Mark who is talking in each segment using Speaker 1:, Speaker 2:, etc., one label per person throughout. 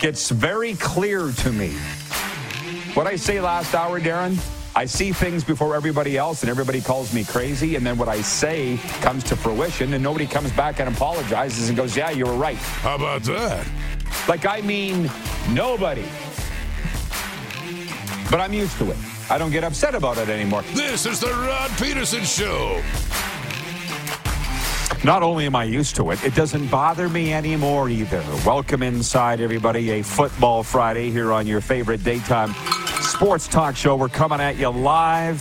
Speaker 1: It's very clear to me. What I say last hour, Darren, I see things before everybody else, and everybody calls me crazy. And then what I say comes to fruition, and nobody comes back and apologizes and goes, Yeah, you were right.
Speaker 2: How about that?
Speaker 1: Like, I mean, nobody. But I'm used to it. I don't get upset about it anymore.
Speaker 2: This is the Rod Pedersen Show.
Speaker 1: Not only am I used to it, it doesn't bother me anymore either. Welcome inside, everybody. A Football Friday here on your favorite daytime sports talk show. We're coming at you live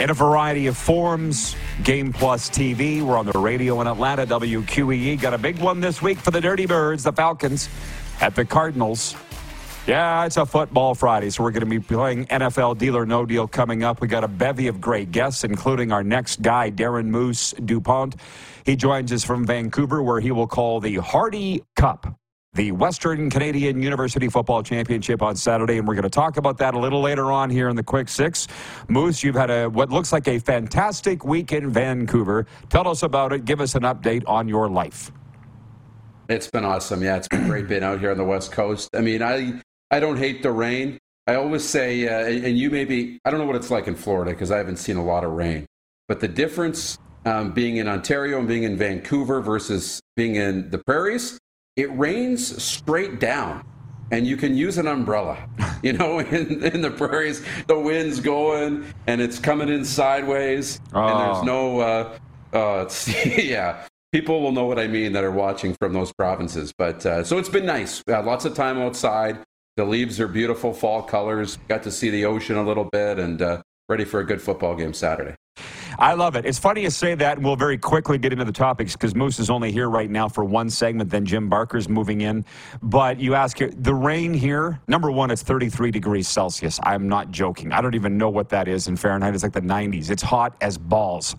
Speaker 1: in a variety of forms. Game Plus TV. We're on the radio in Atlanta, WQEE. Got a big one this week for the Dirty Birds, the Falcons, at the Cardinals. Yeah, it's a football Friday, so we're going to be playing NFL Deal or No Deal coming up. We got a bevy of great guests, including our next guy, Darren Moose DuPont. He joins us from Vancouver, where he will call the Hardy Cup, the Western Canadian University Football Championship on Saturday, and we're going to talk about that a little later on here in the Quick Six. Moose, you've had a what looks like a fantastic week in Vancouver. Tell us about it. Give us an update on your life.
Speaker 3: It's been awesome. Yeah, it's been great being out here on the West Coast. I mean, I I don't hate the rain. I always say, uh, and you maybe I don't know what it's like in Florida because I haven't seen a lot of rain, but the difference um, being in Ontario and being in Vancouver versus being in the prairies, it rains straight down. And you can use an umbrella. You know, in, in the prairies, the wind's going and it's coming in sideways, and there's
Speaker 1: Oh.
Speaker 3: no, uh, uh, yeah, people will know what I mean that are watching from those provinces. But uh, so it's been nice. Uh, lots of time outside. The leaves are beautiful, fall colors. Got to see the ocean a little bit, and uh, ready for a good football game Saturday.
Speaker 1: I love it. It's funny you say that, and we'll very quickly get into the topics because Moose is only here right now for one segment, then Jim Barker's moving in. But you ask the rain here, number one, it's 33 degrees Celsius. I'm not joking. I don't even know what that is in Fahrenheit. It's like the 90s. It's hot as balls.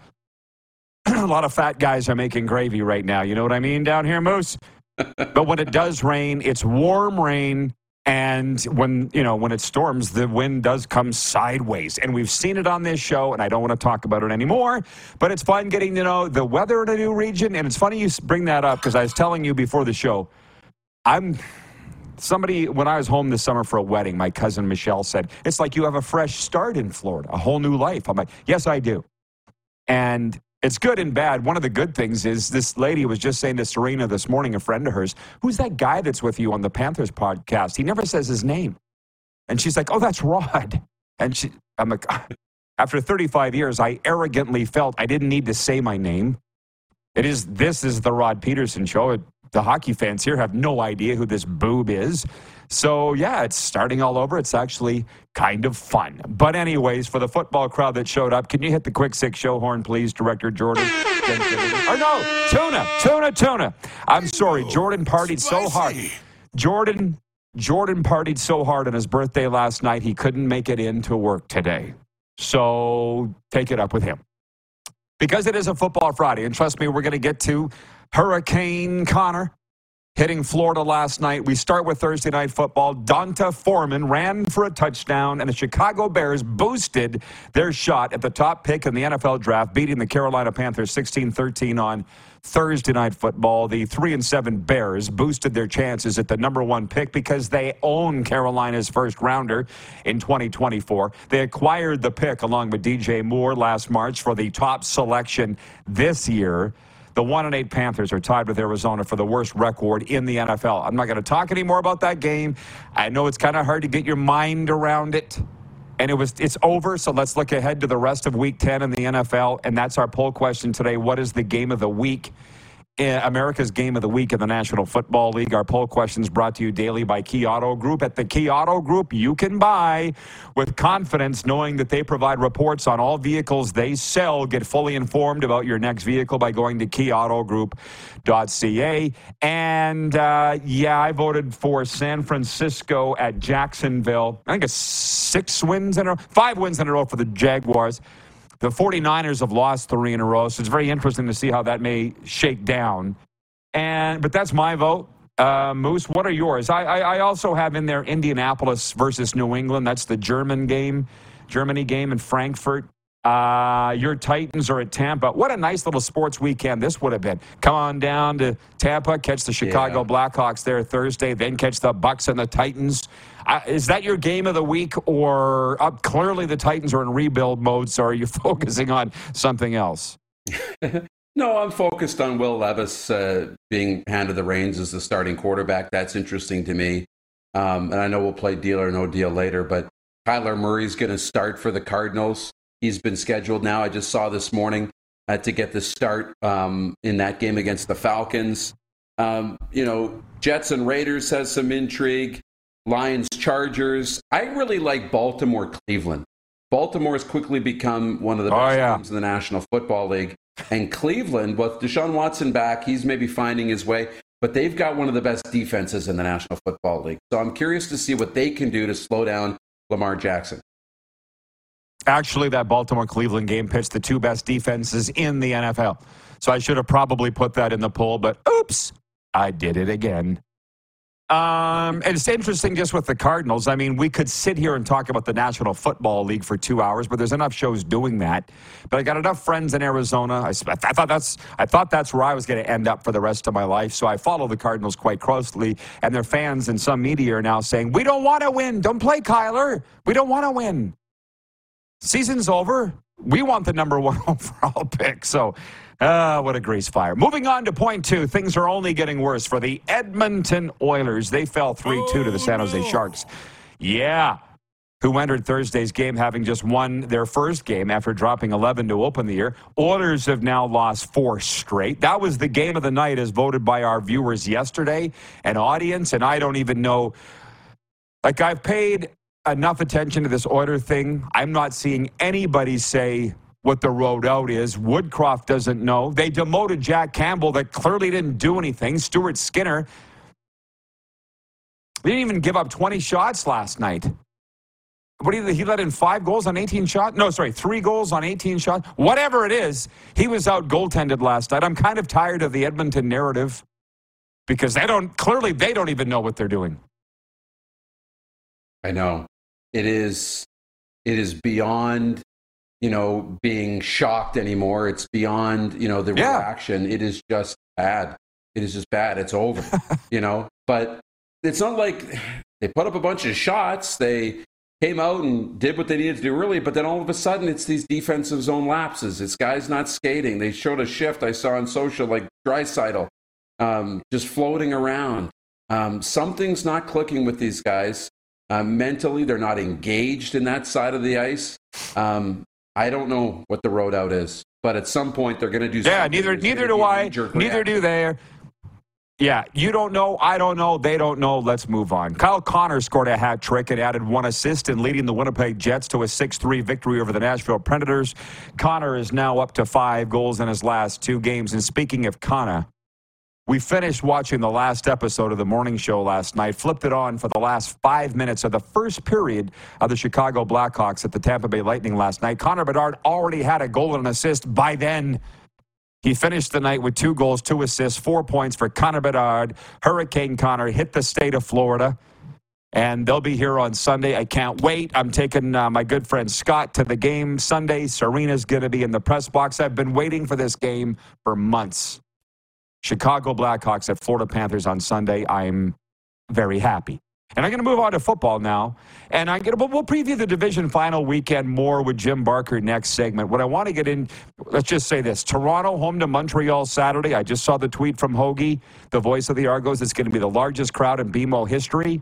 Speaker 1: a lot of fat guys are making gravy right now. You know what I mean down here, Moose? but when it does rain, it's warm rain. And when you know when it storms, the wind does come sideways, and we've seen it on this show. And I don't want to talk about it anymore, but it's fun getting to know the weather in a new region. And it's funny you bring that up because I was telling you before the show, I'm somebody when I was home this summer for a wedding. My cousin Michelle said it's like you have a fresh start in Florida, a whole new life. I'm like, yes, I do, and it's good and bad. One of the good things is this lady was just saying to Serena this morning, a friend of hers, who's that guy that's with you on the Panthers podcast? He never says his name. And she's like, oh, that's Rod. And she, I'm like, after 35 years, I arrogantly felt I didn't need to say my name. It is, this is the Rod Pedersen show. The hockey fans here have no idea who this boob is. So, yeah, it's starting all over. It's actually kind of fun. But, anyways, for the football crowd that showed up, can you hit the quick six show horn, please, Director Jordan? or no, Tuna, Tuna, Tuna. I'm sorry. Jordan partied so hard. Jordan, Jordan partied so hard on his birthday last night, he couldn't make it into work today. So, take it up with him. because it is a football Friday. And trust me, we're going to get to Hurricane Connor hitting Florida last night. We start with Thursday night football. D'Onta Foreman ran for a touchdown, and the Chicago Bears boosted their shot at the top pick in the NFL draft, beating the Carolina Panthers 16 13 on Thursday night football. The 3 and 7 Bears boosted their chances at the number one pick because they own Carolina's first rounder in 2024. They acquired the pick along with DJ Moore last March for the top selection this year. The one and eight Panthers are tied with Arizona for the worst record in the NFL. I'm not going to talk anymore about that game. I know it's kind of hard to get your mind around it. And it was it's over, so let's look ahead to the rest of week 10 in the NFL. And that's our poll question today. What is the game of the week? America's Game of the Week in the National Football League. Our poll questions brought to you daily by Key Auto Group. At the Key Auto Group, you can buy with confidence knowing that they provide reports on all vehicles they sell. Get fully informed about your next vehicle by going to keyautogroup.ca. And uh, yeah, I voted for San Francisco at Jacksonville. I think it's six wins in a row, five wins in a row for the Jaguars. The 49ers have lost three in a row, so it's very interesting to see how that may shake down. And but that's my vote. Uh, Moose, what are yours? I, I, I also have in there Indianapolis versus New England. That's the German game, Germany game in Frankfurt. Uh, your Titans are at Tampa. What a nice little sports weekend this would have been. Come on down to Tampa, catch the Chicago
Speaker 3: Yeah.
Speaker 1: Blackhawks there Thursday, then catch the Bucks and the Titans. Uh, is that your game of the week, or uh, clearly the Titans are in rebuild mode? So are you focusing on something else?
Speaker 3: No, I'm focused on Will Levis uh, being handed the reins as the starting quarterback. That's interesting to me. Um, and I know we'll play deal or no deal later, but Kyler Murray's going to start for the Cardinals. He's been scheduled now. I just saw this morning uh, to get the start um, in that game against the Falcons. Um, you know, Jets and Raiders has some intrigue. Lions, Chargers. I really like Baltimore, Cleveland. Baltimore has quickly become one of the
Speaker 1: Oh,
Speaker 3: best
Speaker 1: yeah.
Speaker 3: teams in the National Football League. And Cleveland, with Deshaun Watson back, he's maybe finding his way, but they've got one of the best defenses in the National Football League. So I'm curious to see what they can do to slow down Lamar Jackson.
Speaker 1: Actually, that Baltimore Cleveland game pitched the two best defenses in the NFL. So I should have probably put that in the poll, but oops, I did it again. Um, and it's interesting just with the Cardinals. I mean, we could sit here and talk about the National Football League for two hours, but there's enough shows doing that. But I got enough friends in Arizona. I, I thought that's I thought that's where I was going to end up for the rest of my life. So I follow the Cardinals quite closely, and their fans and some media are now saying, "We don't want to win. Don't play Kyler. We don't want to win." Season's over. We want the number one overall pick. So, uh, what a grease fire. Moving on to point two. Things are only getting worse for the Edmonton Oilers. They fell 3 2 to the San Jose Sharks. Yeah. Who entered Thursday's game having just won their first game after dropping 11 to open the year. Oilers have now lost four straight. That was the game of the night as voted by our viewers yesterday, an audience, and I don't even know like I've paid enough attention to this order thing. I'm not seeing anybody say what the road out is. Woodcroft doesn't know. They demoted Jack Campbell that clearly didn't do anything. Stuart Skinner they didn't even give up 20 shots last night. What you, he let in five goals on 18 shots? No, sorry, three goals on 18 shots. Whatever it is, he was out goaltended last night. I'm kind of tired of the Edmonton narrative because they don't clearly they don't even know what they're doing.
Speaker 3: I know it is. It is beyond, you know, being shocked anymore. It's beyond, you know, the
Speaker 1: Yeah.
Speaker 3: reaction. It is just bad. It is just bad. It's over, you know. But it's not like they put up a bunch of shots. They came out and did what they needed to do really but then all of a sudden it's these defensive zone lapses. It's guys not skating. They showed a shift I saw on social, like Draisaitl, um, just floating around. Um, something's not clicking with these guys. Uh, mentally, they're not engaged in that side of the ice. Um, I don't know what the road out is, but at some point they're going to do.
Speaker 1: Yeah,
Speaker 3: something.
Speaker 1: neither neither do I. Neither
Speaker 3: reaction.
Speaker 1: do they. Yeah, you don't know, I don't know, they don't know. Let's move on. Kyle Connor scored a hat trick and added one assist in leading the Winnipeg Jets to a 6-3 victory over the Nashville Predators. Connor is now up to five goals in his last two games. And speaking of Connor, We finished watching the last episode of the morning show last night, flipped it on for the last five minutes of the first period of the Chicago Blackhawks at the Tampa Bay Lightning last night. Connor Bedard already had a goal and an assist by then. He finished the night with two goals, two assists, four points for Connor Bedard. Hurricane Connor hit the state of Florida. And they'll be here on Sunday. I can't wait. I'm taking uh, my good friend Scott to the game Sunday. Serena's going to be in the press box. I've been waiting for this game for months. Chicago Blackhawks at Florida Panthers on Sunday. I'm very happy. And I'm going to move on to football now. And I'm going to, we'll preview the division final weekend more with Jim Barker next segment. What I want to get in, let's just say this Toronto home to Montreal Saturday. I just saw the tweet from Hoagie, the voice of the Argos. It's going to be the largest crowd in BMO history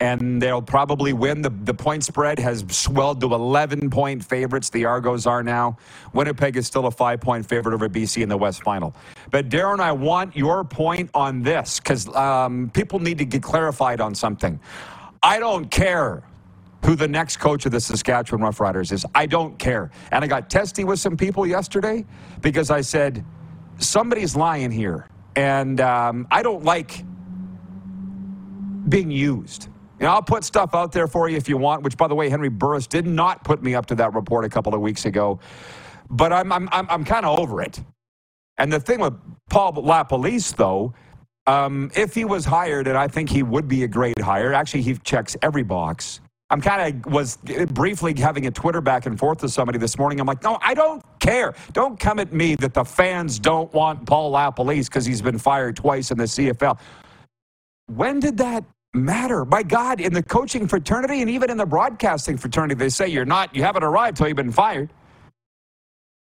Speaker 1: and they'll probably win. The, the point spread has swelled to 11 point favorites. The Argos are now. Winnipeg is still a five point favorite over BC in the West Final. But Darren, I want your point on this because um, people need to get clarified on something. I don't care who the next coach of the Saskatchewan Roughriders is. I don't care. And I got testy with some people yesterday because I said, somebody's lying here. And um, I don't like being used. Know, I'll put stuff out there for you if you want, which, by the way, Henry Burris did not put me up to that report a couple of weeks ago. But I'm, I'm, I'm, I'm kind of over it. And the thing with Paul LaPolice, though, um, if he was hired, and I think he would be a great hire, actually, he checks every box. I'm kind of was briefly having a Twitter back and forth with somebody this morning. I'm like, no, I don't care. Don't come at me that the fans don't want Paul LaPolice because he's been fired twice in the CFL. When did that matter. My God, in the coaching fraternity and even in the broadcasting fraternity, they say you're not, you haven't arrived till you've been fired.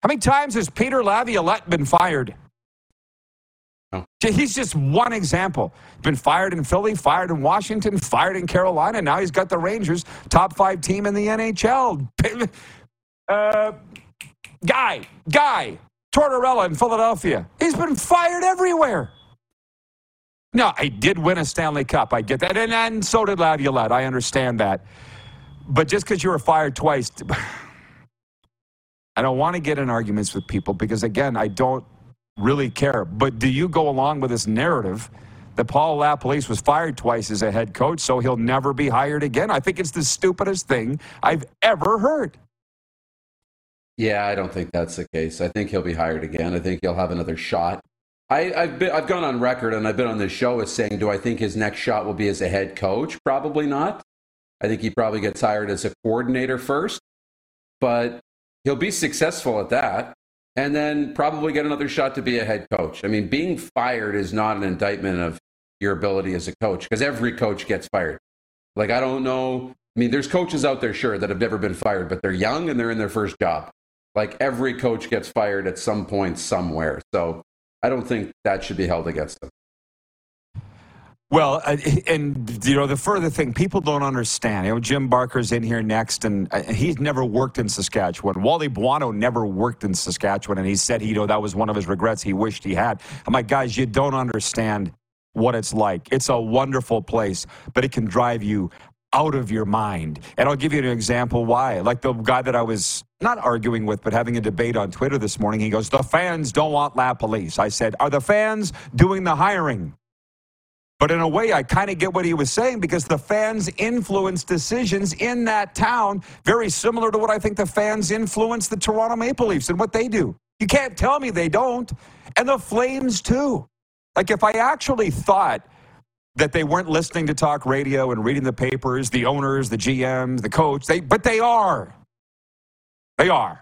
Speaker 1: How many times has Peter Laviolette been fired? Oh. He's just one example. Been fired in Philly, fired in Washington, fired in Carolina. Now he's got the Rangers, top five team in the NHL. Uh, guy, guy, Tortorella in Philadelphia. He's been fired everywhere. No, I did win a Stanley Cup. I get that. And, and so did Laviolette. I understand that. But just because you were fired twice, I don't want to get in arguments with people because, again, I don't really care. But do you go along with this narrative that Paul LaPolice was fired twice as a head coach, so he'll never be hired again? I think it's the stupidest thing I've ever heard.
Speaker 3: Yeah, I don't think that's the case. I think he'll be hired again. I think he'll have another shot. I, have been, I've gone on record and I've been on this show as saying, do I think his next shot will be as a head coach? Probably not. I think he probably gets hired as a coordinator first, but he'll be successful at that and then probably get another shot to be a head coach. I mean, being fired is not an indictment of your ability as a coach because every coach gets fired. Like, I don't know. I mean, there's coaches out there, sure, that have never been fired, but they're young and they're in their first job. Like, every coach gets fired at some point somewhere. So, I don't think that should be held against them.
Speaker 1: Well, and you know the further thing, people don't understand. You know, Jim Barker's in here next, and uh, he's never worked in Saskatchewan. Wally Buono never worked in Saskatchewan, and he said you know that was one of his regrets. He wished he had. I'm like, guys, you don't understand what it's like. It's a wonderful place, but it can drive you out of your mind. And I'll give you an example why. Like the guy that I was not arguing with, but having a debate on Twitter this morning, he goes, The fans don't want LaPolice. I said, Are the fans doing the hiring? But in a way, I kind of get what he was saying because the fans influence decisions in that town, very similar to what I think the fans influence the Toronto Maple Leafs and what they do. You can't tell me they don't. And the Flames, too. Like, if I actually thought that they weren't listening to talk radio and reading the papers, the owners, the GMs, the coach. They, but they are. They are,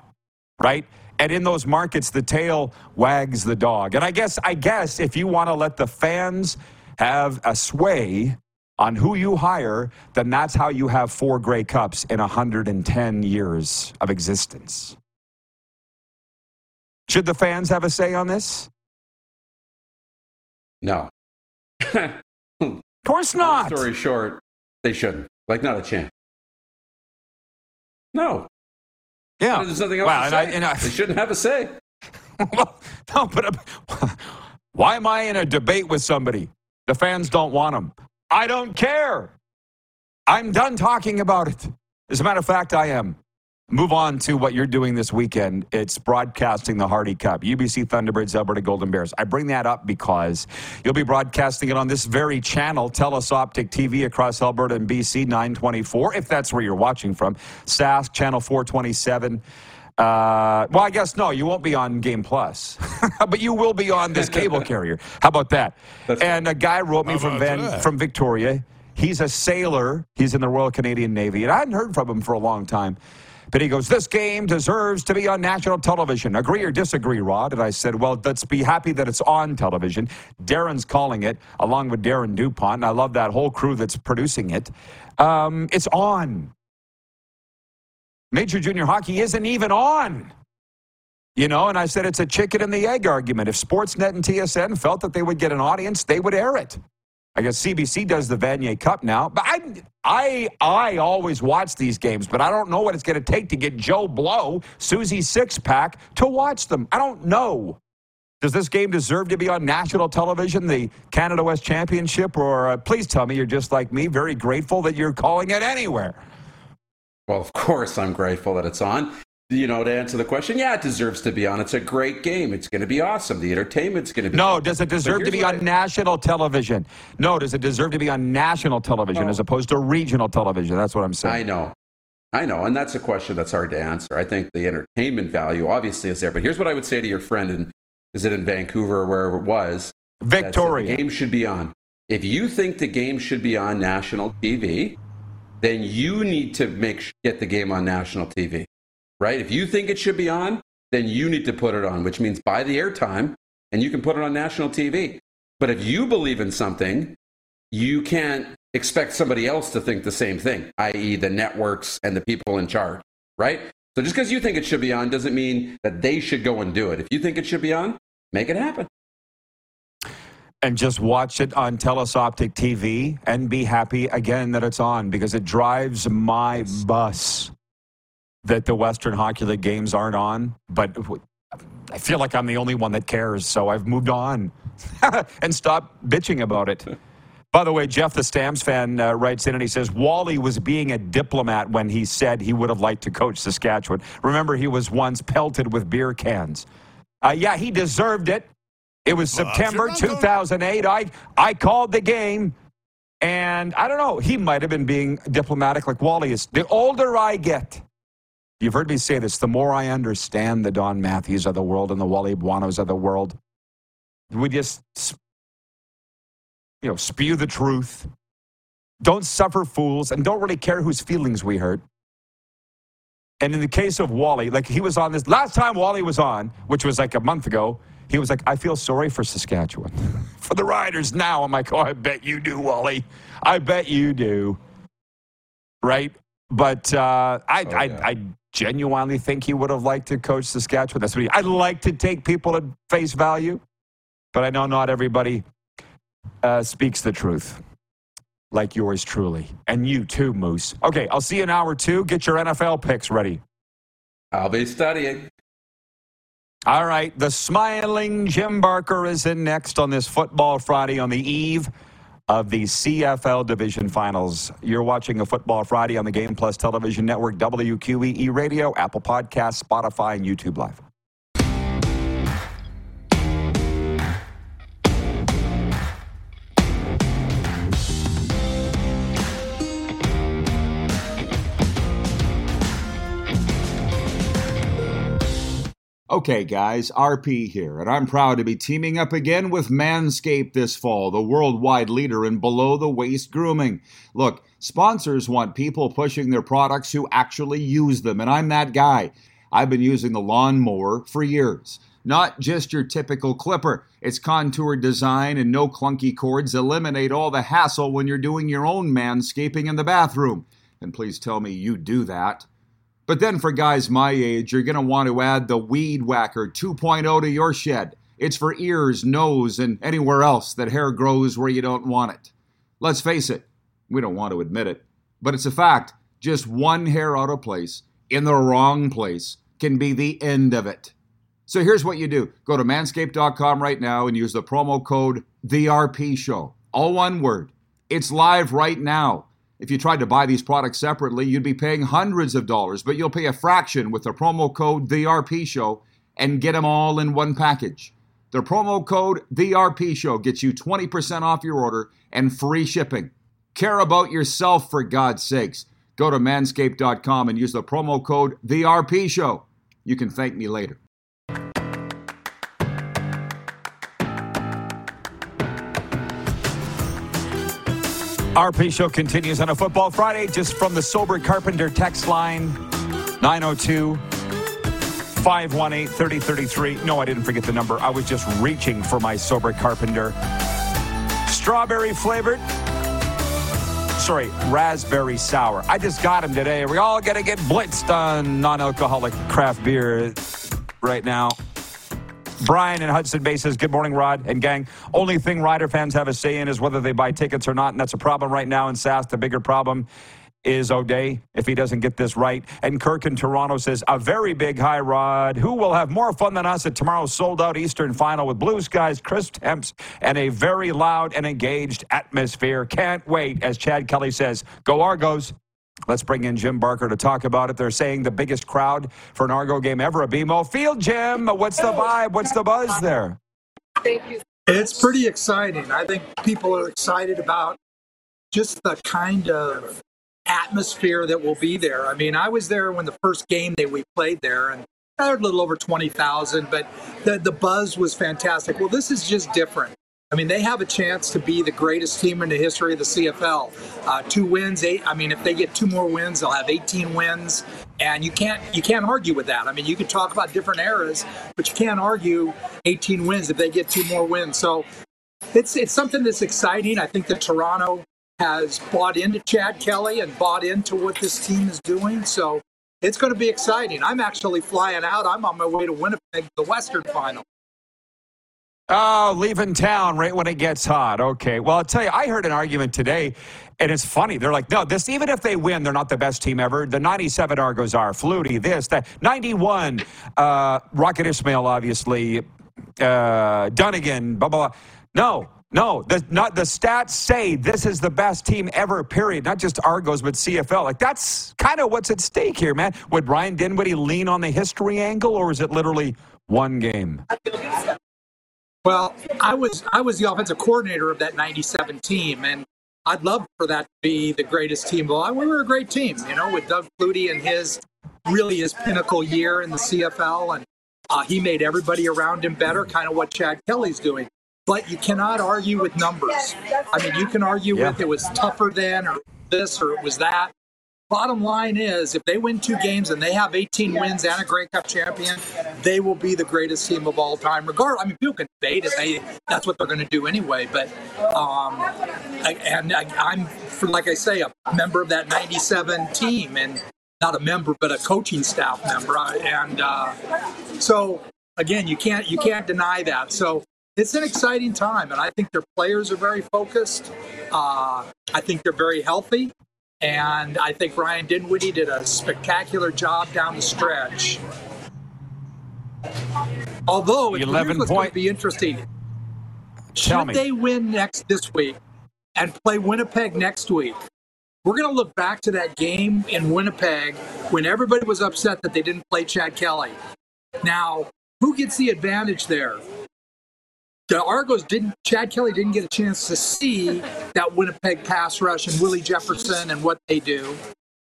Speaker 1: right? And in those markets, the tail wags the dog. And I guess, I guess, if you want to let the fans have a sway on who you hire, then that's how you have four Grey Cups in 110 years of existence. Should the fans have a say on this?
Speaker 3: No.
Speaker 1: Of course not.
Speaker 3: Long story short, they shouldn't. Like, not a chance. No.
Speaker 1: Yeah.
Speaker 3: There's nothing else say. And I, and I, they shouldn't have a say.
Speaker 1: well, no, but uh, why am I in a debate with somebody? The fans don't want them. I don't care. I'm done talking about it. As a matter of fact, I am. Move on to what you're doing this weekend. It's broadcasting the Hardy Cup, UBC Thunderbirds, Alberta Golden Bears. I bring that up because you'll be broadcasting it on this very channel, Telus Optik TV across Alberta and BC 924, if that's where you're watching from. Sask channel 427. Uh, well, I guess no, you won't be on Game Plus, but you will be on this cable carrier. How about that?
Speaker 3: That's
Speaker 1: and a guy wrote me from Van
Speaker 2: that?
Speaker 1: from Victoria. He's a sailor. He's in the Royal Canadian Navy, and I hadn't heard from him for a long time. But he goes, "This game deserves to be on national television." Agree or disagree, Rod? And I said, "Well, let's be happy that it's on television." Darren's calling it, along with Darren Dupont. And I love that whole crew that's producing it. Um, it's on. Major Junior Hockey isn't even on. You know, and I said it's a chicken and the egg argument. If Sportsnet and TSN felt that they would get an audience, they would air it. I guess CBC does the Vanier Cup now, but I, I, I always watch these games, but I don't know what it's going to take to get Joe Blow, Susie Sixpack to watch them. I don't know. Does this game deserve to be on national television, the Canada West Championship, or uh, please tell me you're just like me, very grateful that you're calling it anywhere.
Speaker 3: Well, of course, I'm grateful that it's on. You know, to answer the question, yeah, it deserves to be on. It's a great game. It's going to be awesome. The entertainment's going to be.
Speaker 1: No, does it deserve to be on
Speaker 3: I-
Speaker 1: national television? No, does it deserve to be on national television
Speaker 3: No.
Speaker 1: as oh. opposed to regional television? That's what I'm saying.
Speaker 3: I know. I know. And that's a question that's hard to answer. I think the entertainment value obviously is there. But here's what I would say to your friend, and is it in Vancouver or wherever it was?
Speaker 1: Victoria.
Speaker 3: The game should be on. If you think the game should be on national TV, then you need to make get the game on national TV, right? If you think it should be on, then you need to put it on, which means buy the airtime and you can put it on national TV. But if you believe in something, you can't expect somebody else to think the same thing, i.e., the networks and the people in charge, right? So just because you think it should be on doesn't mean that they should go and do it. If you think it should be on, make it happen.
Speaker 1: and just watch it on Telus Optik TV and be happy again that it's on because it drives my bus that the Western Hockey League games aren't on. But I feel like I'm the only one that cares, so I've moved on and stopped bitching about it. By the way, Jeff, the Stamps fan, uh, writes in and he says Wally was being a diplomat when he said he would have liked to coach Saskatchewan. Remember, he was once pelted with beer cans. Uh, yeah, he deserved it. It was
Speaker 2: Well,
Speaker 1: September 2008. I, I called the game, and I don't know, he might have been being diplomatic like Wally is. The older I get, you've heard me say this, the more I understand the Don Matthews of the world and the Wally Buonos of the world. We just, you know, spew the truth. Don't suffer fools, and don't really care whose feelings we hurt. And in the case of Wally, like he was on this last time Wally was on, which was like a month ago, he was like, I feel sorry for Saskatchewan. for the riders now. I'm like, oh, I bet you do, Wally. I bet you do. Right? But uh, I,
Speaker 3: Oh,
Speaker 1: I,
Speaker 3: yeah.
Speaker 1: I genuinely think he would have liked to coach Saskatchewan. That's what he, I like to take people at face value, but I know not everybody uh, speaks the truth like yours truly. And you too, Moose. Okay, I'll see you in hour two. Get your NFL picks ready.
Speaker 3: I'll be studying.
Speaker 1: All right, the smiling Jim Barker is in next on this Football Friday on the eve of the CFL Division Finals. You're watching a Football Friday on the Game Plus Television Network, WQEE Radio, Apple Podcasts, Spotify, and YouTube Live.
Speaker 4: Okay, guys, RP here, and I'm proud to be teaming up again with Manscaped this fall, the worldwide leader in below the waist grooming. Look, sponsors want people pushing their products who actually use them, and I'm that guy. I've been using the lawnmower for years. Not just your typical clipper. Its contoured design and no clunky cords eliminate all the hassle when you're doing your own manscaping in the bathroom. And please tell me you do that. But then for guys my age, you're going to want to add the Weed Whacker 2.0 to your shed. It's for ears, nose, and anywhere else that hair grows where you don't want it. Let's face it, we don't want to admit it, but it's a fact. Just one hair out of place in the wrong place can be the end of it. So here's what you do go to manscaped.com right now and use the promo code TheRP Show. All one word. It's live right now. If you tried to buy these products separately, you'd be paying hundreds of dollars, but you'll pay a fraction with the promo code The Show and get them all in one package. The promo code The Show gets you 20% off your order and free shipping. Care about yourself for God's sakes. Go to manscaped.com and use the promo code The Show. You can thank me later.
Speaker 1: RP Show continues on a Football Friday just from the Sober Carpenter text line 902 518 3033. No, I didn't forget the number. I was just reaching for my Sober Carpenter. Strawberry flavored. Sorry, raspberry sour. I just got them today. We all got to get blitzed on non alcoholic craft beer right now. Brian in Hudson Bay says, Good morning, Rod and gang. Only thing Rider fans have a say in is whether they buy tickets or not, and that's a problem right now in Sask. The bigger problem is O'Day if he doesn't get this right. And Kirk in Toronto says, A very big high, Rod. Who will have more fun than us at tomorrow's sold out Eastern final with blue skies, crisp temps, and a very loud and engaged atmosphere? Can't wait, as Chad Kelly says, Go Argos. Let's bring in Jim Barker to talk about it. They're saying the biggest crowd for an Argo game ever at BMO Field. Jim, what's the vibe? What's the buzz there?
Speaker 5: It's pretty exciting. I think people are excited about just the kind of atmosphere that will be there. I mean, I was there when the first game that we played there, and there were a little over 20,000, but the, the buzz was fantastic. Well, this is just different. I mean, they have a chance to be the greatest team in the history of the CFL. Uh, two wins, eight. I mean, if they get two more wins, they'll have 18 wins, and you can't you can't argue with that. I mean, you can talk about different eras, but you can't argue 18 wins if they get two more wins. So it's it's something that's exciting. I think that Toronto has bought into Chad Kelly and bought into what this team is doing. So it's going to be exciting. I'm actually flying out. I'm on my way to Winnipeg, the Western Final.
Speaker 1: Oh, leaving town right when it gets hot. Okay. Well, I'll tell you, I heard an argument today, and it's funny. They're like, no, this, even if they win, they're not the best team ever. The 97 Argos are. Flutie, this, that. 91, uh, Rocket Ismail, obviously. Uh, Dunigan, blah, blah, blah. No, no, the, not, the stats say this is the best team ever, period. Not just Argos, but CFL. Like, that's kind of what's at stake here, man. Would Ryan Dinwiddie lean on the history angle, or is it literally one game?
Speaker 5: Well, I was I was the offensive coordinator of that '97 team, and I'd love for that to be the greatest team. Well, we were a great team, you know, with Doug Flutie and his really his pinnacle year in the CFL, and uh, he made everybody around him better. Kind of what Chad Kelly's doing. But you cannot argue with numbers. I mean, you can argue
Speaker 1: Yeah.
Speaker 5: with it was tougher then, or this, or it was that. Bottom line is, if they win two games and they have 18 wins and a Grey Cup champion, they will be the greatest team of all time. Regardless, I mean, people can debate it. They, that's what they're going to do anyway. But um, I, and I, I'm, for, like I say, a member of that '97 team, and not a member, but a coaching staff member. And uh, so, again, you can't you can't deny that. So it's an exciting time, and I think their players are very focused. Uh, I think they're very healthy. And I think Ryan Dinwiddie did a spectacular job down the stretch. Although, it's
Speaker 1: 11
Speaker 5: what's going
Speaker 1: point-
Speaker 5: to be interesting.
Speaker 1: Tell
Speaker 5: Should
Speaker 1: me.
Speaker 5: they win next this week and play Winnipeg next week? We're going to look back to that game in Winnipeg when everybody was upset that they didn't play Chad Kelly. Now, who gets the advantage there? The Argos didn't. Chad Kelly didn't get a chance to see that Winnipeg pass rush and Willie Jefferson and what they do.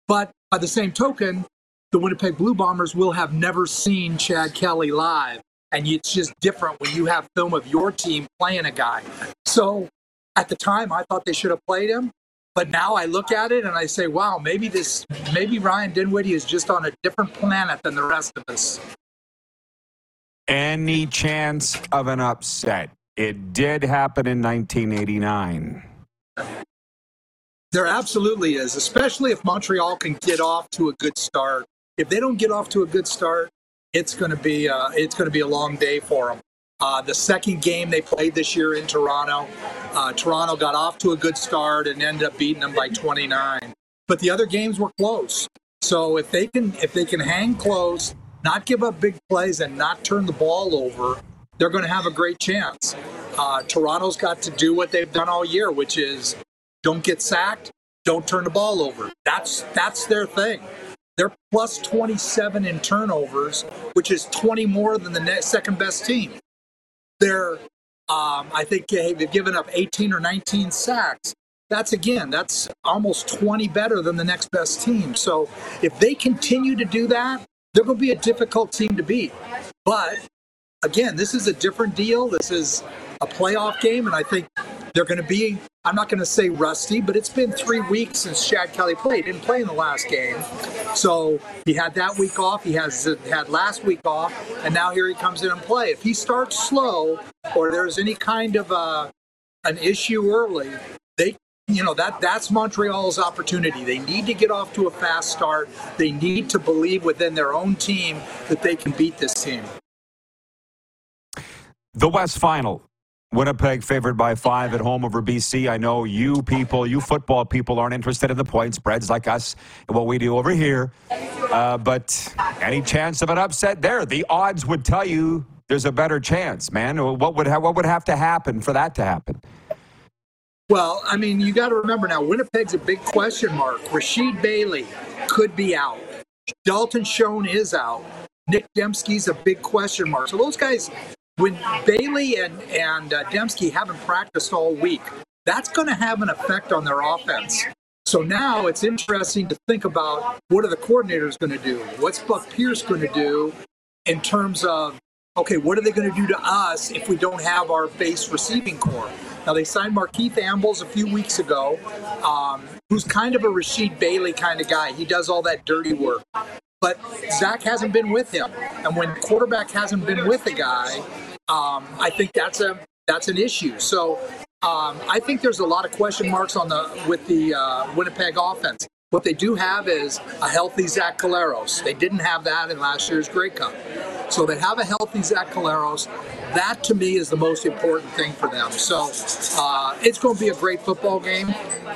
Speaker 5: But by the same token, the Winnipeg Blue Bombers will have never seen Chad Kelly live, and it's just different when you have film of your team playing a guy. So at the time, I thought they should have played him. But now I look at it and I say, wow, maybe this, maybe Ryan Dinwiddie is just on a different planet than the rest of us.
Speaker 1: Any chance of an upset? It did happen in 1989.
Speaker 5: There absolutely is, especially if Montreal can get off to a good start. If they don't get off to a good start, it's going to be uh, it's going to be a long day for them. Uh, the second game they played this year in Toronto, uh, Toronto got off to a good start and ended up beating them by 29. But the other games were close. So if they can if they can hang close, not give up big plays, and not turn the ball over, they're going to have a great chance. Uh, Toronto's got to do what they've done all year, which is don't get sacked, don't turn the ball over. That's that's their thing. They're plus 27 in turnovers, which is 20 more than the next, second best team. They're, um, I think they've given up 18 or 19 sacks. That's again, that's almost 20 better than the next best team. So if they continue to do that, they're going to be a difficult team to beat. But again, this is a different deal. This is a playoff game, and I think they're going to be, I'm not going to say rusty, but it's been three weeks since Chad Kelly played. Didn't play in the last game. So he had that week off. He has had last week off, and now here he comes in and play. If he starts slow or there's any kind of a, uh, an issue early, you know that that's Montreal's opportunity. They need to get off to a fast start. They need to believe within their own team that they can beat this team.
Speaker 1: The West Final. Winnipeg favored by five at home over BC. I know you people, you football people, aren't interested in the point spreads like us and what we do over here. Uh, but any chance of an upset there? The odds would tell you there's a better chance, man. What would ha- what would have to happen for that to happen?
Speaker 5: Well, I mean, you got to remember now, Winnipeg's a big question mark. Rasheed Bailey could be out. Dalton Schoen is out. Nick Demski's a big question mark. So those guys when Bailey and and uh, Demski haven't practiced all week, that's going to have an effect on their offense. So now it's interesting to think about what are the coordinators going to do? What's Buck Pierce going to do in terms of okay, what are they going to do to us if we don't have our base receiving core? Now they signed Markeith Ambles a few weeks ago, um, who's kind of a Rasheed Bailey kind of guy. He does all that dirty work. But Zach hasn't been with him. And when quarterback hasn't been with a guy, um, I think that's a that's an issue. So um, I think there's a lot of question marks on the with the uh, Winnipeg offense. What they do have is a healthy Zach Collaros. They didn't have that in last year's Grey Cup. So they have a healthy Zach Collaros. That to me is the most important thing for them. So uh, it's going to be a great football game.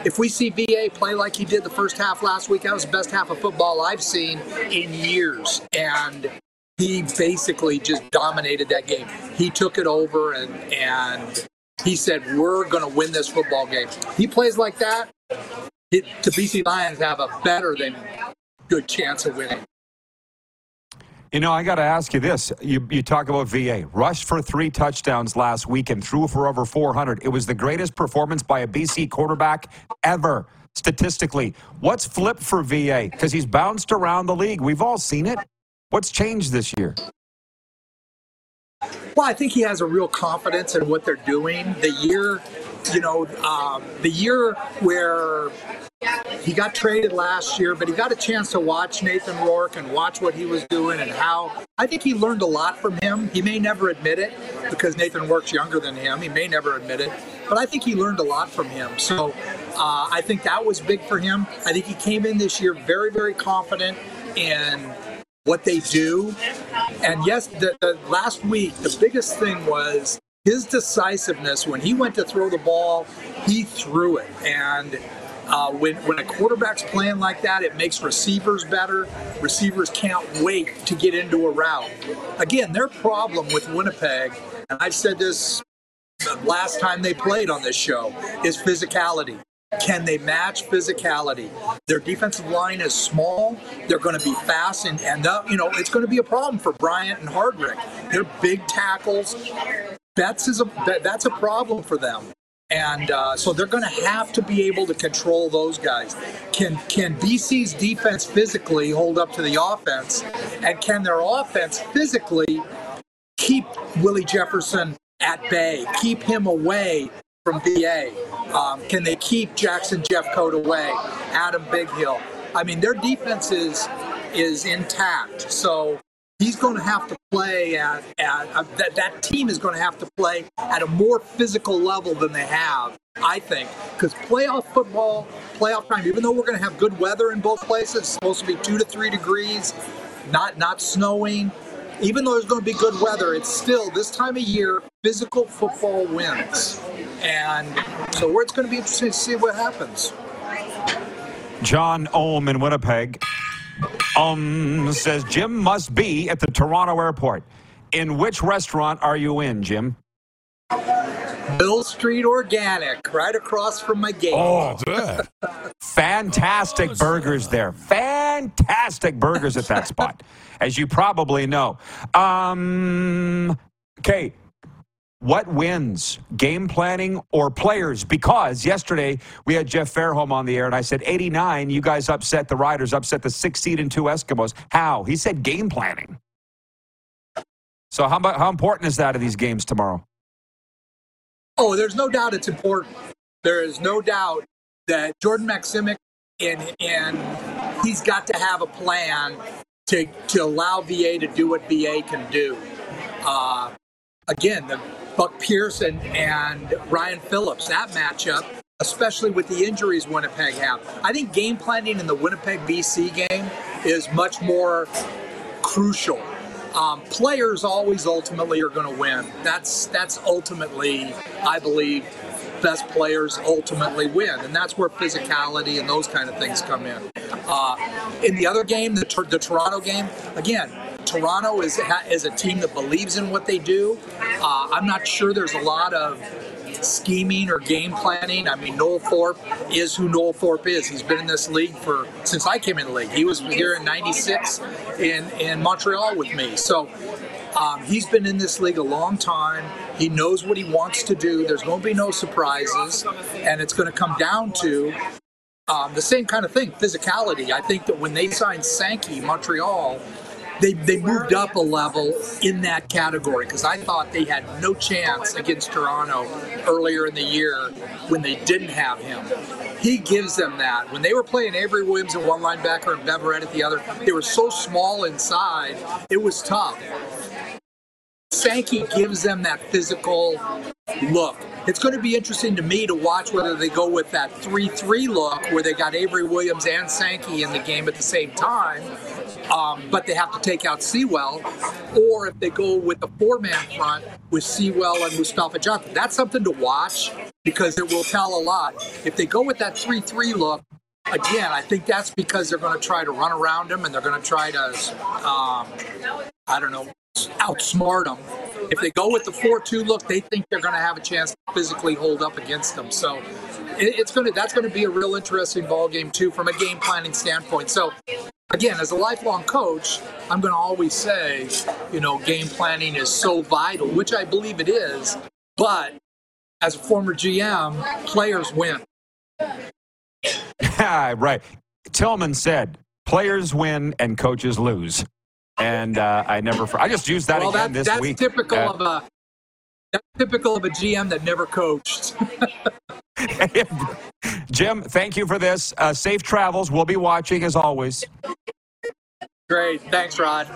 Speaker 5: If we see VA play like he did the first half last week, that was the best half of football I've seen in years. And he basically just dominated that game. He took it over and and he said, "We're going to win this football game." He plays like that. The BC Lions have a better than good chance of winning.
Speaker 1: You know, I got to ask you this. You, you talk about VA. Rushed for three touchdowns last week and threw for over 400. It was the greatest performance by a BC quarterback ever, statistically. What's flipped for VA? Because he's bounced around the league. We've all seen it. What's changed this year?
Speaker 5: Well, I think he has a real confidence in what they're doing. The year, you know, um, the year where he got traded last year, but he got a chance to watch Nathan Rourke and watch what he was doing and how I think he learned a lot from him. He may never admit it because Nathan Rourke's younger than him. He may never admit it, but I think he learned a lot from him. So uh, I think that was big for him. I think he came in this year very, very confident in what they do. And yes, the, the last week, the biggest thing was his decisiveness. When he went to throw the ball, he threw it. And uh, when, when a quarterback's playing like that, it makes receivers better. Receivers can't wait to get into a route. Again, their problem with Winnipeg, and I've said this last time they played on this show, is physicality. Can they match physicality? Their defensive line is small. They're going to be fast, and, and uh, you know it's going to be a problem for Bryant and Hardrick. They're big tackles. That's is a that's a problem for them, and uh, so they're going to have to be able to control those guys. Can can BC's defense physically hold up to the offense, and can their offense physically keep Willie Jefferson at bay, keep him away from VA? Um, can they keep Jackson Jeffcoat away? Adam Bighill. I mean, their defense is is intact. So he's going to have to play at, at uh, that, that team is going to have to play at a more physical level than they have, I think, because playoff football, playoff time, even though we're going to have good weather in both places, it's supposed to be two to three degrees, not not snowing. Even though there's going to be good weather, it's still this time of year physical football wins. And so it's going to be interesting to see what happens.
Speaker 1: John Ohm in Winnipeg um, says Jim must be at the Toronto airport. In which restaurant are you in, Jim?
Speaker 5: Bill Street Organic, right across from my gate.
Speaker 2: Oh, good.
Speaker 1: Fantastic burgers there. Fantastic burgers at that spot, as you probably know. Um, okay. What wins, game planning or players? Because yesterday we had Jeff Fairholm on the air, and I said 89. You guys upset the Riders, upset the six seed and two Eskimos. How? He said game planning. So how how important is that in these games tomorrow?
Speaker 5: Oh, there's no doubt it's important. There is no doubt that Jordan Maksymic and and he's got to have a plan to to allow VA to do what VA can do. Uh, again, the Buck Pierce and Ryan Phillips that matchup, especially with the injuries Winnipeg have. I think game planning in the Winnipeg BC game is much more crucial. Um, players always ultimately are going to win. That's that's ultimately, I believe, best players ultimately win, and that's where physicality and those kind of things come in. Uh, in the other game, the, the Toronto game, again, Toronto is is a team that believes in what they do. Uh, I'm not sure there's a lot of scheming or game planning. I mean, Noel Thorpe is who Noel Thorpe is. He's been in this league for since I came in the league. He was here in '96 in in Montreal with me. So um, he's been in this league a long time. He knows what he wants to do. There's going to be no surprises, and it's going to come down to um, the same kind of thing, physicality. I think that when they signed Sankey, Montreal, they, they moved up a level in that category because I thought they had no chance against Toronto earlier in the year when they didn't have him. He gives them that. When they were playing Avery Williams at one linebacker and Beverette at the other, they were so small inside, it was tough. Sankey gives them that physical look. It's going to be interesting to me to watch whether they go with that 3 3 look where they got Avery Williams and Sankey in the game at the same time, um, but they have to take out Sewell, or if they go with the four man front with Sewell and Mustafa Johnson. That's something to watch because it will tell a lot. If they go with that 3 3 look, again, I think that's because they're going to try to run around him and they're going to try to, um, I don't know, outsmart them. If they go with the 4-2 look, they think they're going to have a chance to physically hold up against them. So it's going to that's going to be a real interesting ball game too from a game planning standpoint. So again, as a lifelong coach, I'm going to always say, you know, game planning is so vital, which I believe it is. But as a former GM, players win.
Speaker 1: right. Tillman said, players win and coaches lose and uh, I never. I just used that
Speaker 5: well,
Speaker 1: again
Speaker 5: that,
Speaker 1: this
Speaker 5: that's
Speaker 1: week.
Speaker 5: That's typical
Speaker 1: uh,
Speaker 5: of a that's typical of a GM that never coached.
Speaker 1: Jim, thank you for this. Uh, safe travels. We'll be watching as always.
Speaker 5: Great, thanks, Rod.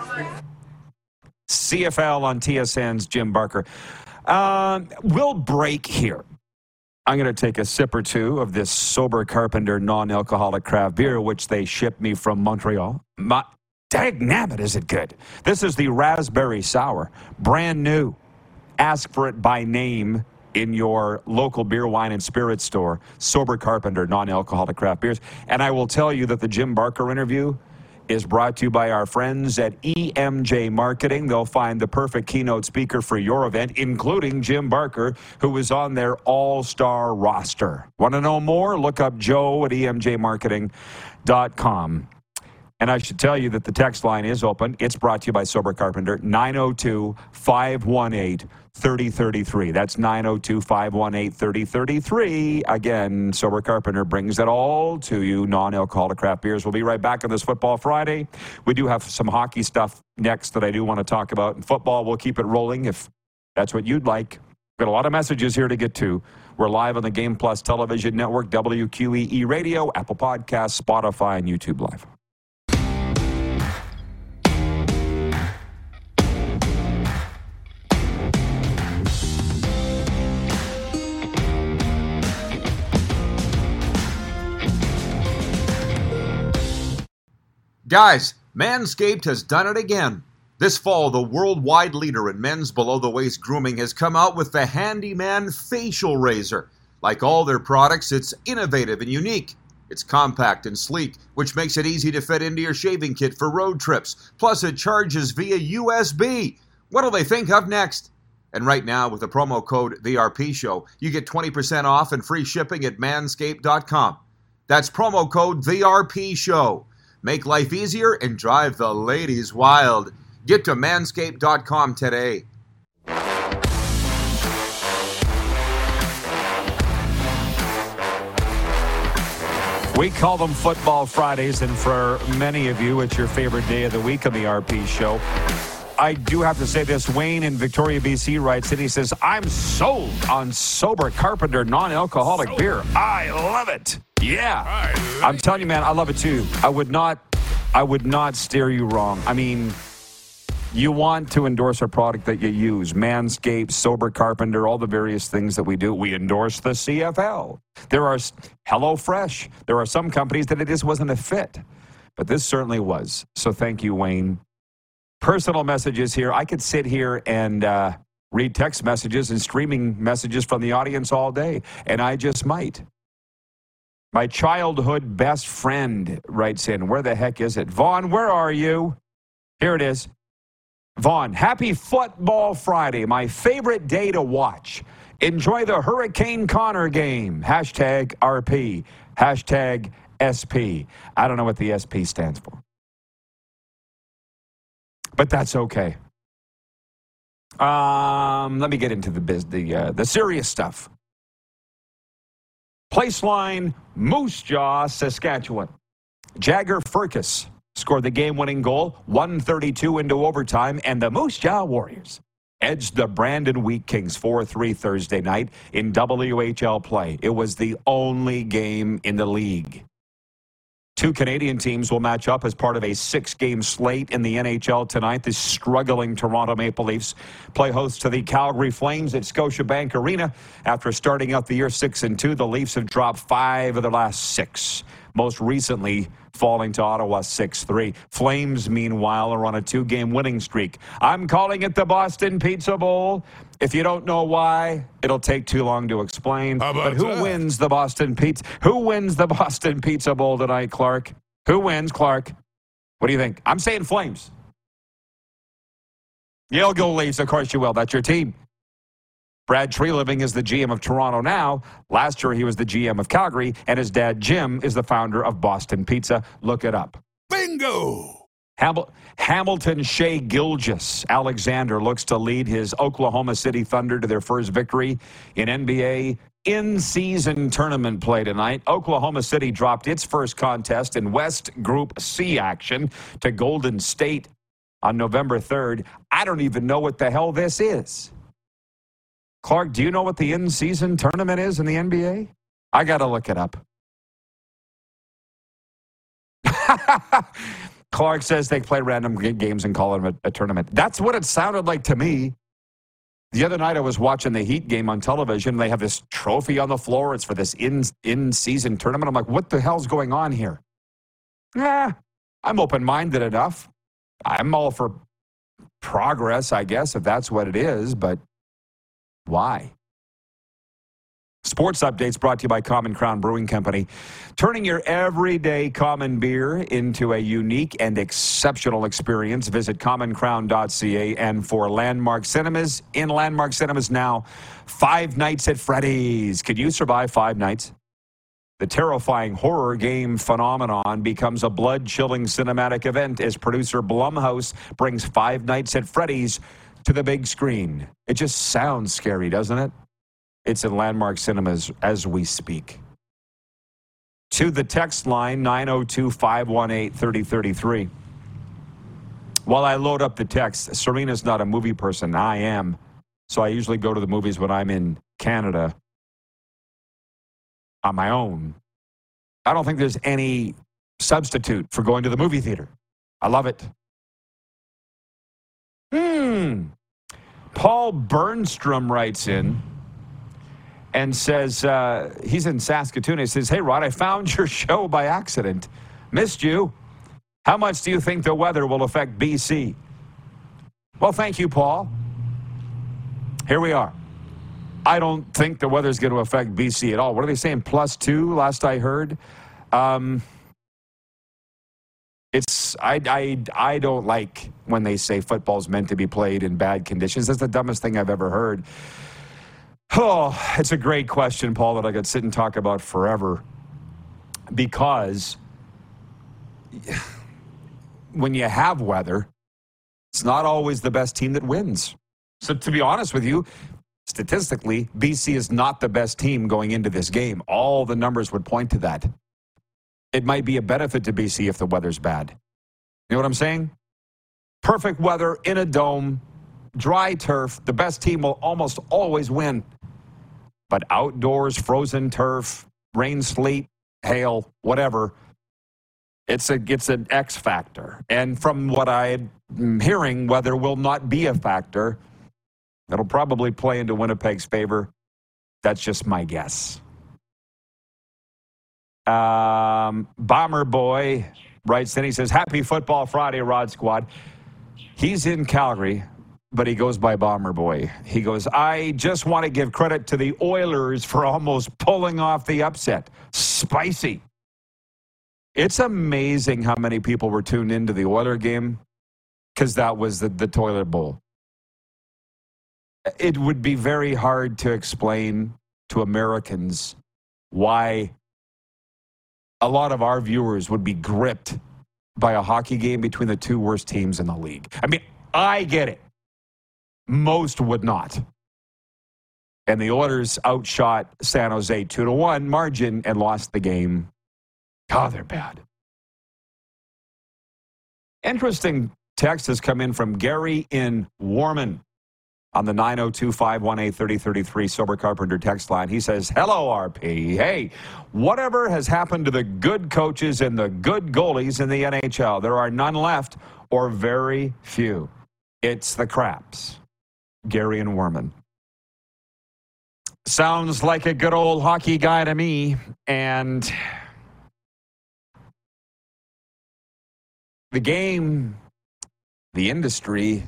Speaker 1: CFL on TSN's Jim Barker. Um, we'll break here. I'm going to take a sip or two of this Sober Carpenter non alcoholic craft beer, which they shipped me from Montreal. My, Dag nabbit, is it good? This is the Raspberry Sour, brand new. Ask for it by name in your local beer, wine, and spirit store. Sober Carpenter, non alcoholic craft beers. And I will tell you that the Jim Barker interview is brought to you by our friends at EMJ Marketing. They'll find the perfect keynote speaker for your event, including Jim Barker, who is on their all star roster. Want to know more? Look up Joe at EMJMarketing.com. And I should tell you that the text line is open. It's brought to you by Sober Carpenter, 902 518 3033. That's 902 518 3033. Again, Sober Carpenter brings it all to you, non alcoholic craft beers. We'll be right back on this Football Friday. We do have some hockey stuff next that I do want to talk about. And football, we'll keep it rolling if that's what you'd like. Got a lot of messages here to get to. We're live on the Game Plus Television Network, WQEE Radio, Apple Podcasts, Spotify, and YouTube Live.
Speaker 4: Guys, Manscaped has done it again. This fall, the worldwide leader in men's below the waist grooming has come out with the Handyman Facial Razor. Like all their products, it's innovative and unique. It's compact and sleek, which makes it easy to fit into your shaving kit for road trips. Plus, it charges via USB. What'll they think of next? And right now, with the promo code VRP Show, you get 20% off and free shipping at manscaped.com. That's promo code VRP Show. Make life easier and drive the ladies wild. Get to manscaped.com today.
Speaker 1: We call them Football Fridays, and for many of you, it's your favorite day of the week on the RP show. I do have to say this. Wayne in Victoria, BC writes and he says, I'm sold on sober carpenter non alcoholic beer. I love it. Yeah. I'm telling you, man, I love it too. I would not I would not steer you wrong. I mean, you want to endorse a product that you use Manscaped, Sober Carpenter, all the various things that we do. We endorse the CFL. There are Hello Fresh. There are some companies that it just wasn't a fit, but this certainly was. So thank you, Wayne. Personal messages here. I could sit here and uh, read text messages and streaming messages from the audience all day, and I just might. My childhood best friend writes in, Where the heck is it? Vaughn, where are you? Here it is. Vaughn, happy Football Friday, my favorite day to watch. Enjoy the Hurricane Connor game. Hashtag RP. Hashtag SP. I don't know what the SP stands for. But that's okay. Um, let me get into the biz, the uh, the serious stuff. Placeline Moose Jaw, Saskatchewan. Jagger Firkus scored the game winning goal, 132 into overtime, and the Moose Jaw Warriors edged the Brandon Wheat Kings 4 3 Thursday night in WHL play. It was the only game in the league. Two Canadian teams will match up as part of a six game slate in the NHL tonight. The struggling Toronto Maple Leafs play host to the Calgary Flames at Scotiabank Arena. After starting out the year 6 and 2, the Leafs have dropped five of their last six most recently falling to Ottawa 6 3. Flames, meanwhile, are on a two game winning streak. I'm calling it the Boston Pizza Bowl. If you don't know why, it'll take too long to explain. But who
Speaker 2: that?
Speaker 1: wins the Boston Pizza? Who wins the Boston Pizza Bowl tonight, Clark? Who wins, Clark? What do you think? I'm saying Flames. You'll go Leafs, of course you will. That's your team. Brad Treliving is the GM of Toronto now. Last year, he was the GM of Calgary, and his dad, Jim, is the founder of Boston Pizza. Look it up.
Speaker 2: Bingo!
Speaker 1: Hamil- Hamilton Shai Gilgeous-Alexander looks to lead his Oklahoma City Thunder to their first victory in NBA in season tournament play tonight. Oklahoma City dropped its first contest in West Group C action to Golden State on November 3rd. I don't even know what the hell this is. Clark, do you know what the in season tournament is in the NBA? I got to look it up. Clark says they play random games and call it a, tournament. That's what it sounded like to me. The other night I was watching the Heat game on television. They have this trophy on the floor. It's for this in in season tournament. I'm like, what the hell's going on here? Yeah, I'm open minded enough. I'm all for progress, I guess, if that's what it is, but why? Sports updates brought to you by Common Crown Brewing Company. Turning your everyday common beer into a unique and exceptional experience. Visit commoncrown.ca and for Landmark Cinemas in Landmark Cinemas now, five nights at Freddy's. Could you survive five nights? The terrifying horror game phenomenon becomes a blood chilling cinematic event as producer Blumhouse brings Five Nights at Freddy's to the big screen. It just sounds scary, doesn't it? It's in Landmark Cinemas as we speak. To the text line 902 518 3033. While I load up the text, Serena's not a movie person. I am. So I usually go to the movies when I'm in Canada on my own. I don't think there's any substitute for going to the movie theater. I love it. Hmm. Paul Bernstrom writes in and says uh, he's in Saskatoon. He says, "Hey Rod, I found your show by accident. Missed you. How much do you think the weather will affect BC?" Well, thank you, Paul. Here we are. I don't think the weather's going to affect BC at all. What are they saying? Plus two, last I heard. Um, it's I, I I don't like when they say football's meant to be played in bad conditions. That's the dumbest thing I've ever heard. Oh, it's a great question, Paul, that I could sit and talk about forever. because when you have weather, it's not always the best team that wins. So, to be honest with you, statistically, BC is not the best team going into this game. All the numbers would point to that. It might be a benefit to BC if the weather's bad. You know what I'm saying? Perfect weather in a dome, dry turf, the best team will almost always win. But outdoors, frozen turf, rain, sleet, hail, whatever, it's a it's an X factor. And from what I'm hearing, weather will not be a factor. It'll probably play into Winnipeg's favor. That's just my guess. Um, Bomber Boy writes in. He says, "Happy Football Friday, Rod Squad." He's in Calgary, but he goes by Bomber Boy. He goes, "I just want to give credit to the Oilers for almost pulling off the upset. Spicy." It's amazing how many people were tuned into the Oiler game because that was the, the toilet bowl. It would be very hard to explain to Americans why a lot of our viewers would be gripped by a hockey game between the two worst teams in the league. I mean, I get it. Most would not. And the Oilers outshot San Jose 2 to 1 margin and lost the game God, they're bad. Interesting text has come in from Gary in Warman on the 902 518 3033 Sober Carpenter text line. He says, Hello, RP. Hey, whatever has happened to the good coaches and the good goalies in the NHL? There are none left or very few. It's the craps. Gary and Warman. Sounds like a good old hockey guy to me. And the game, the industry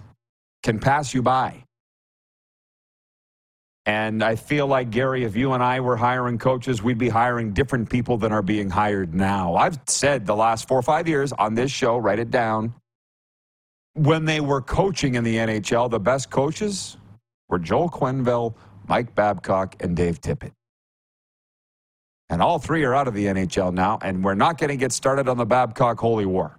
Speaker 1: can pass you by. And I feel like, Gary, if you and I were hiring coaches, we'd be hiring different people than are being hired now. I've said the last four or five years on this show, write it down. When they were coaching in the NHL, the best coaches were Joel Quenneville, Mike Babcock, and Dave Tippett. And all three are out of the NHL now, and we're not going to get started on the Babcock Holy War.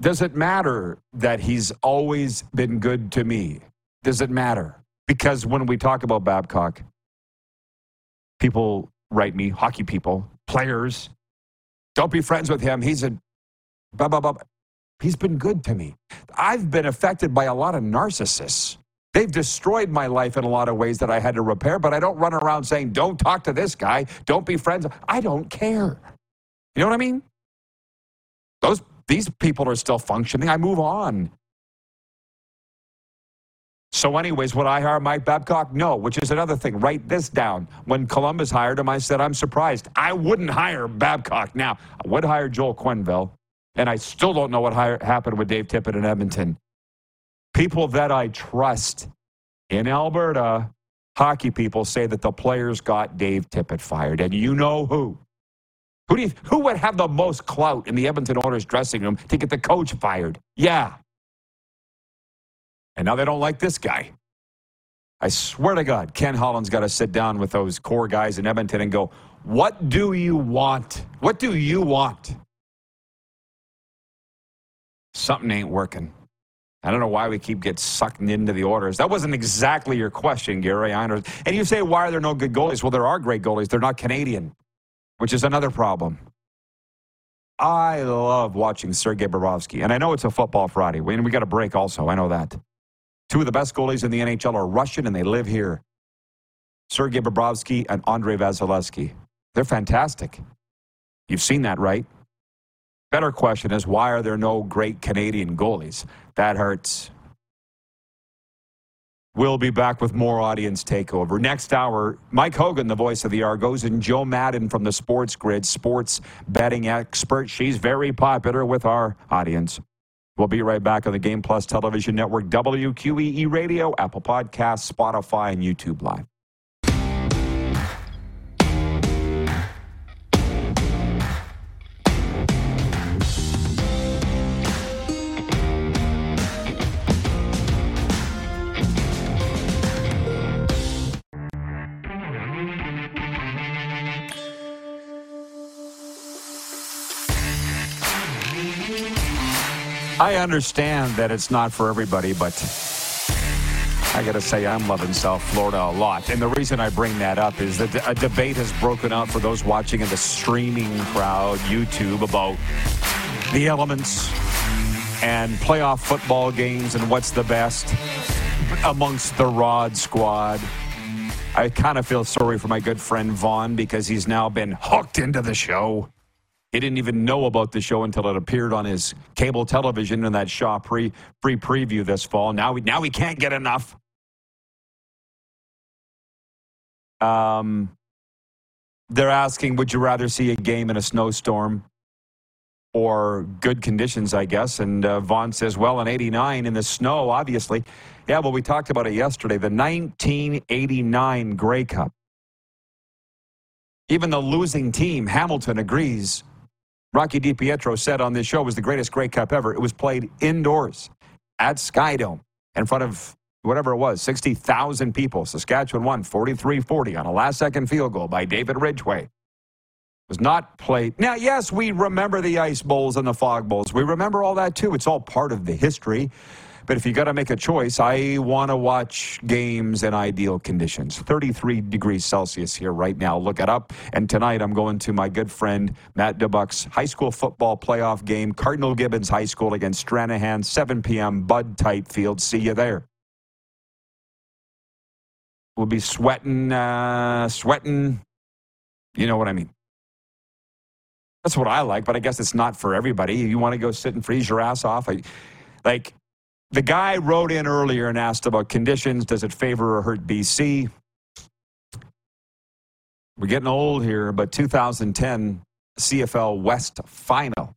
Speaker 1: Does it matter that he's always been good to me? Does it matter? Because when we talk about Babcock, people write me, hockey people, players, don't be friends with him. He's a blah, blah, blah. He's been good to me. I've been affected by a lot of narcissists. They've destroyed my life in a lot of ways that I had to repair, but I don't run around saying, don't talk to this guy, don't be friends. I don't care. You know what I mean? Those these people are still functioning. I move on. So, anyways, would I hire Mike Babcock? No, which is another thing. Write this down. When Columbus hired him, I said, I'm surprised. I wouldn't hire Babcock now. I would hire Joel Quenneville, and I still don't know what happened with Dave Tippett in Edmonton. People that I trust in Alberta, hockey people, say that the players got Dave Tippett fired, and you know who. Who, do you, who would have the most clout in the Edmonton Oilers dressing room to get the coach fired? Yeah. And now they don't like this guy. I swear to God, Ken Holland's got to sit down with those core guys in Edmonton and go, What do you want? What do you want? Something ain't working. I don't know why we keep getting sucked into the orders. That wasn't exactly your question, Gary. I. And you say, why are there no good goalies? Well, there are great goalies. They're not Canadian which is another problem. I love watching Sergei Bobrovsky, and I know it's a football Friday. We got a break also. I know that. Two of the best goalies in the NHL are Russian, and they live here. Sergei Bobrovsky and Andrei Vasilevskiy. They're fantastic. You've seen that, right? Better question is why are there no great Canadian goalies? That hurts. We'll be back with more audience takeover. Next hour, Mike Hogan, the voice of the Argos, and Jo Madden from the SportsGrid, sports betting expert. She's very popular with our audience. We'll be right back on the Game Plus Television Network, WQEE Radio, Apple Podcasts, Spotify, and YouTube Live. I understand that it's not for everybody, but I got to say, I'm loving South Florida a lot. And the reason I bring that up is that a debate has broken out for those watching in the streaming crowd, YouTube, about the elements and playoff football games and what's the best amongst the Rod squad. I kind of feel sorry for my good friend Vaughn because he's now been hooked into the show. He didn't even know about the show until it appeared on his cable television in that Shaw pre free preview this fall. Now we now we can't get enough. Um, they're asking, would you rather see a game in a snowstorm or good conditions, I guess. And uh, Vaughn says, well, in 89 in the snow, obviously. Yeah, well, we talked about it yesterday. The 1989 Grey Cup. Even the losing team, Hamilton, agrees. Rocky DiPietro said on this show was the greatest Grey Cup ever. It was played indoors at Skydome in front of whatever it was, 60,000 people. Saskatchewan won 43 40 on a last second field goal by David Ridgway It was not played. Now, yes, we remember the ice bowls and the fog bowls. We remember all that too. It's all part of the history. But if you got to make a choice, I want to watch games in ideal conditions. 33 degrees Celsius here right now. Look it up. And tonight I'm going to my good friend Matt DeBuck's high school football playoff game, Cardinal Gibbons High School against Stranahan, 7 p.m. Bud Tight Field. See you there. We'll be sweating, uh, sweating. You know what I mean. That's what I like, but I guess it's not for everybody. You want to go sit and freeze your ass off? I, like, the guy wrote in earlier and asked about conditions. Does it favor or hurt BC? We're getting old here, but 2010 CFL West final.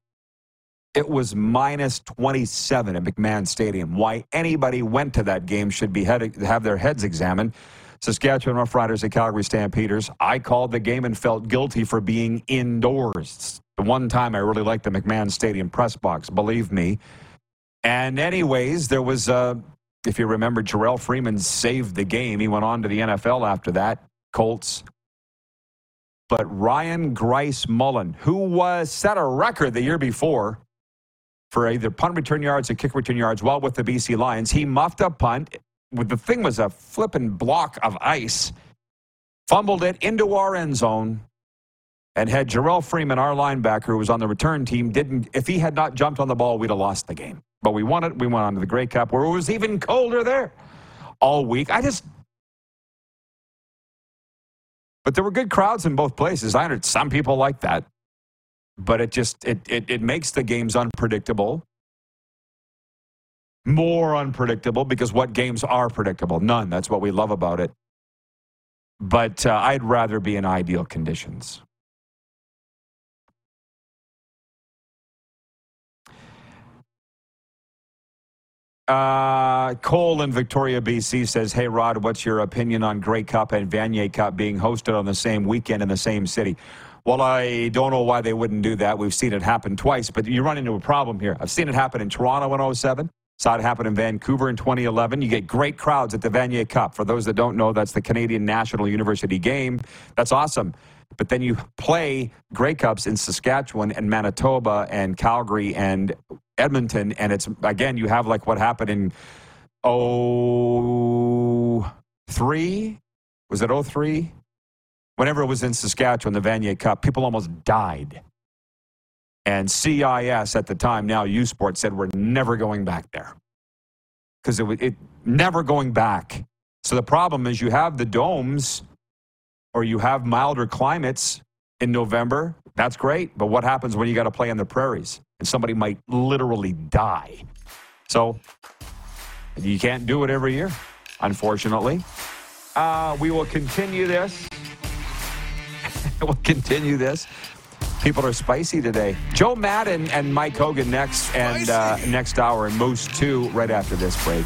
Speaker 1: It was minus 27 at McMahon Stadium. Why anybody went to that game should be head, have their heads examined. Saskatchewan Roughriders at Calgary Stampeders. I called the game and felt guilty for being indoors. The one time I really liked the McMahon Stadium press box, believe me. And anyways, there was, uh, if you remember, Jerrell Freeman saved the game. He went on to the NFL after that. Colts. But Ryan Grice Mullen, who was set a record the year before for either punt return yards or kick return yards while with the BC Lions, he muffed a punt the thing was a flipping block of ice, fumbled it into our end zone, and had Jerrell Freeman, our linebacker, who was on the return team, didn't. If he had not jumped on the ball, we'd have lost the game. But we won it. We went on to the Grey Cup, where it was even colder there all week. I just. But there were good crowds in both places. I heard some people like that, but it just it, it, it makes the games unpredictable more unpredictable because what games are predictable? None. That's what we love about it. But uh, I'd rather be in ideal conditions. Uh, Cole in Victoria, BC says, Hey, Rod, what's your opinion on Grey Cup and Vanier Cup being hosted on the same weekend in the same city? Well, I don't know why they wouldn't do that. We've seen it happen twice, but you run into a problem here. I've seen it happen in Toronto in 07. Saw it happen in Vancouver in 2011. You get great crowds at the Vanier Cup. For those that don't know, that's the Canadian National University game. That's awesome. But then you play Grey Cups in Saskatchewan and Manitoba and Calgary and Edmonton. And it's, again, you have like what happened in 03? Was it 03? Whenever it was in Saskatchewan, the Vanier Cup, people almost died and CIS at the time, now U Sports, said we're never going back there because it was it never going back. So the problem is you have the domes or you have milder climates in November. That's great, but what happens when you got to play on the prairies and somebody might literally die? So you can't do it every year, unfortunately. Uh, we will continue this. we'll continue this. People are spicy today. Jo Madden and Mike Hogan next, and uh, next hour, and Moose 2 right after this break.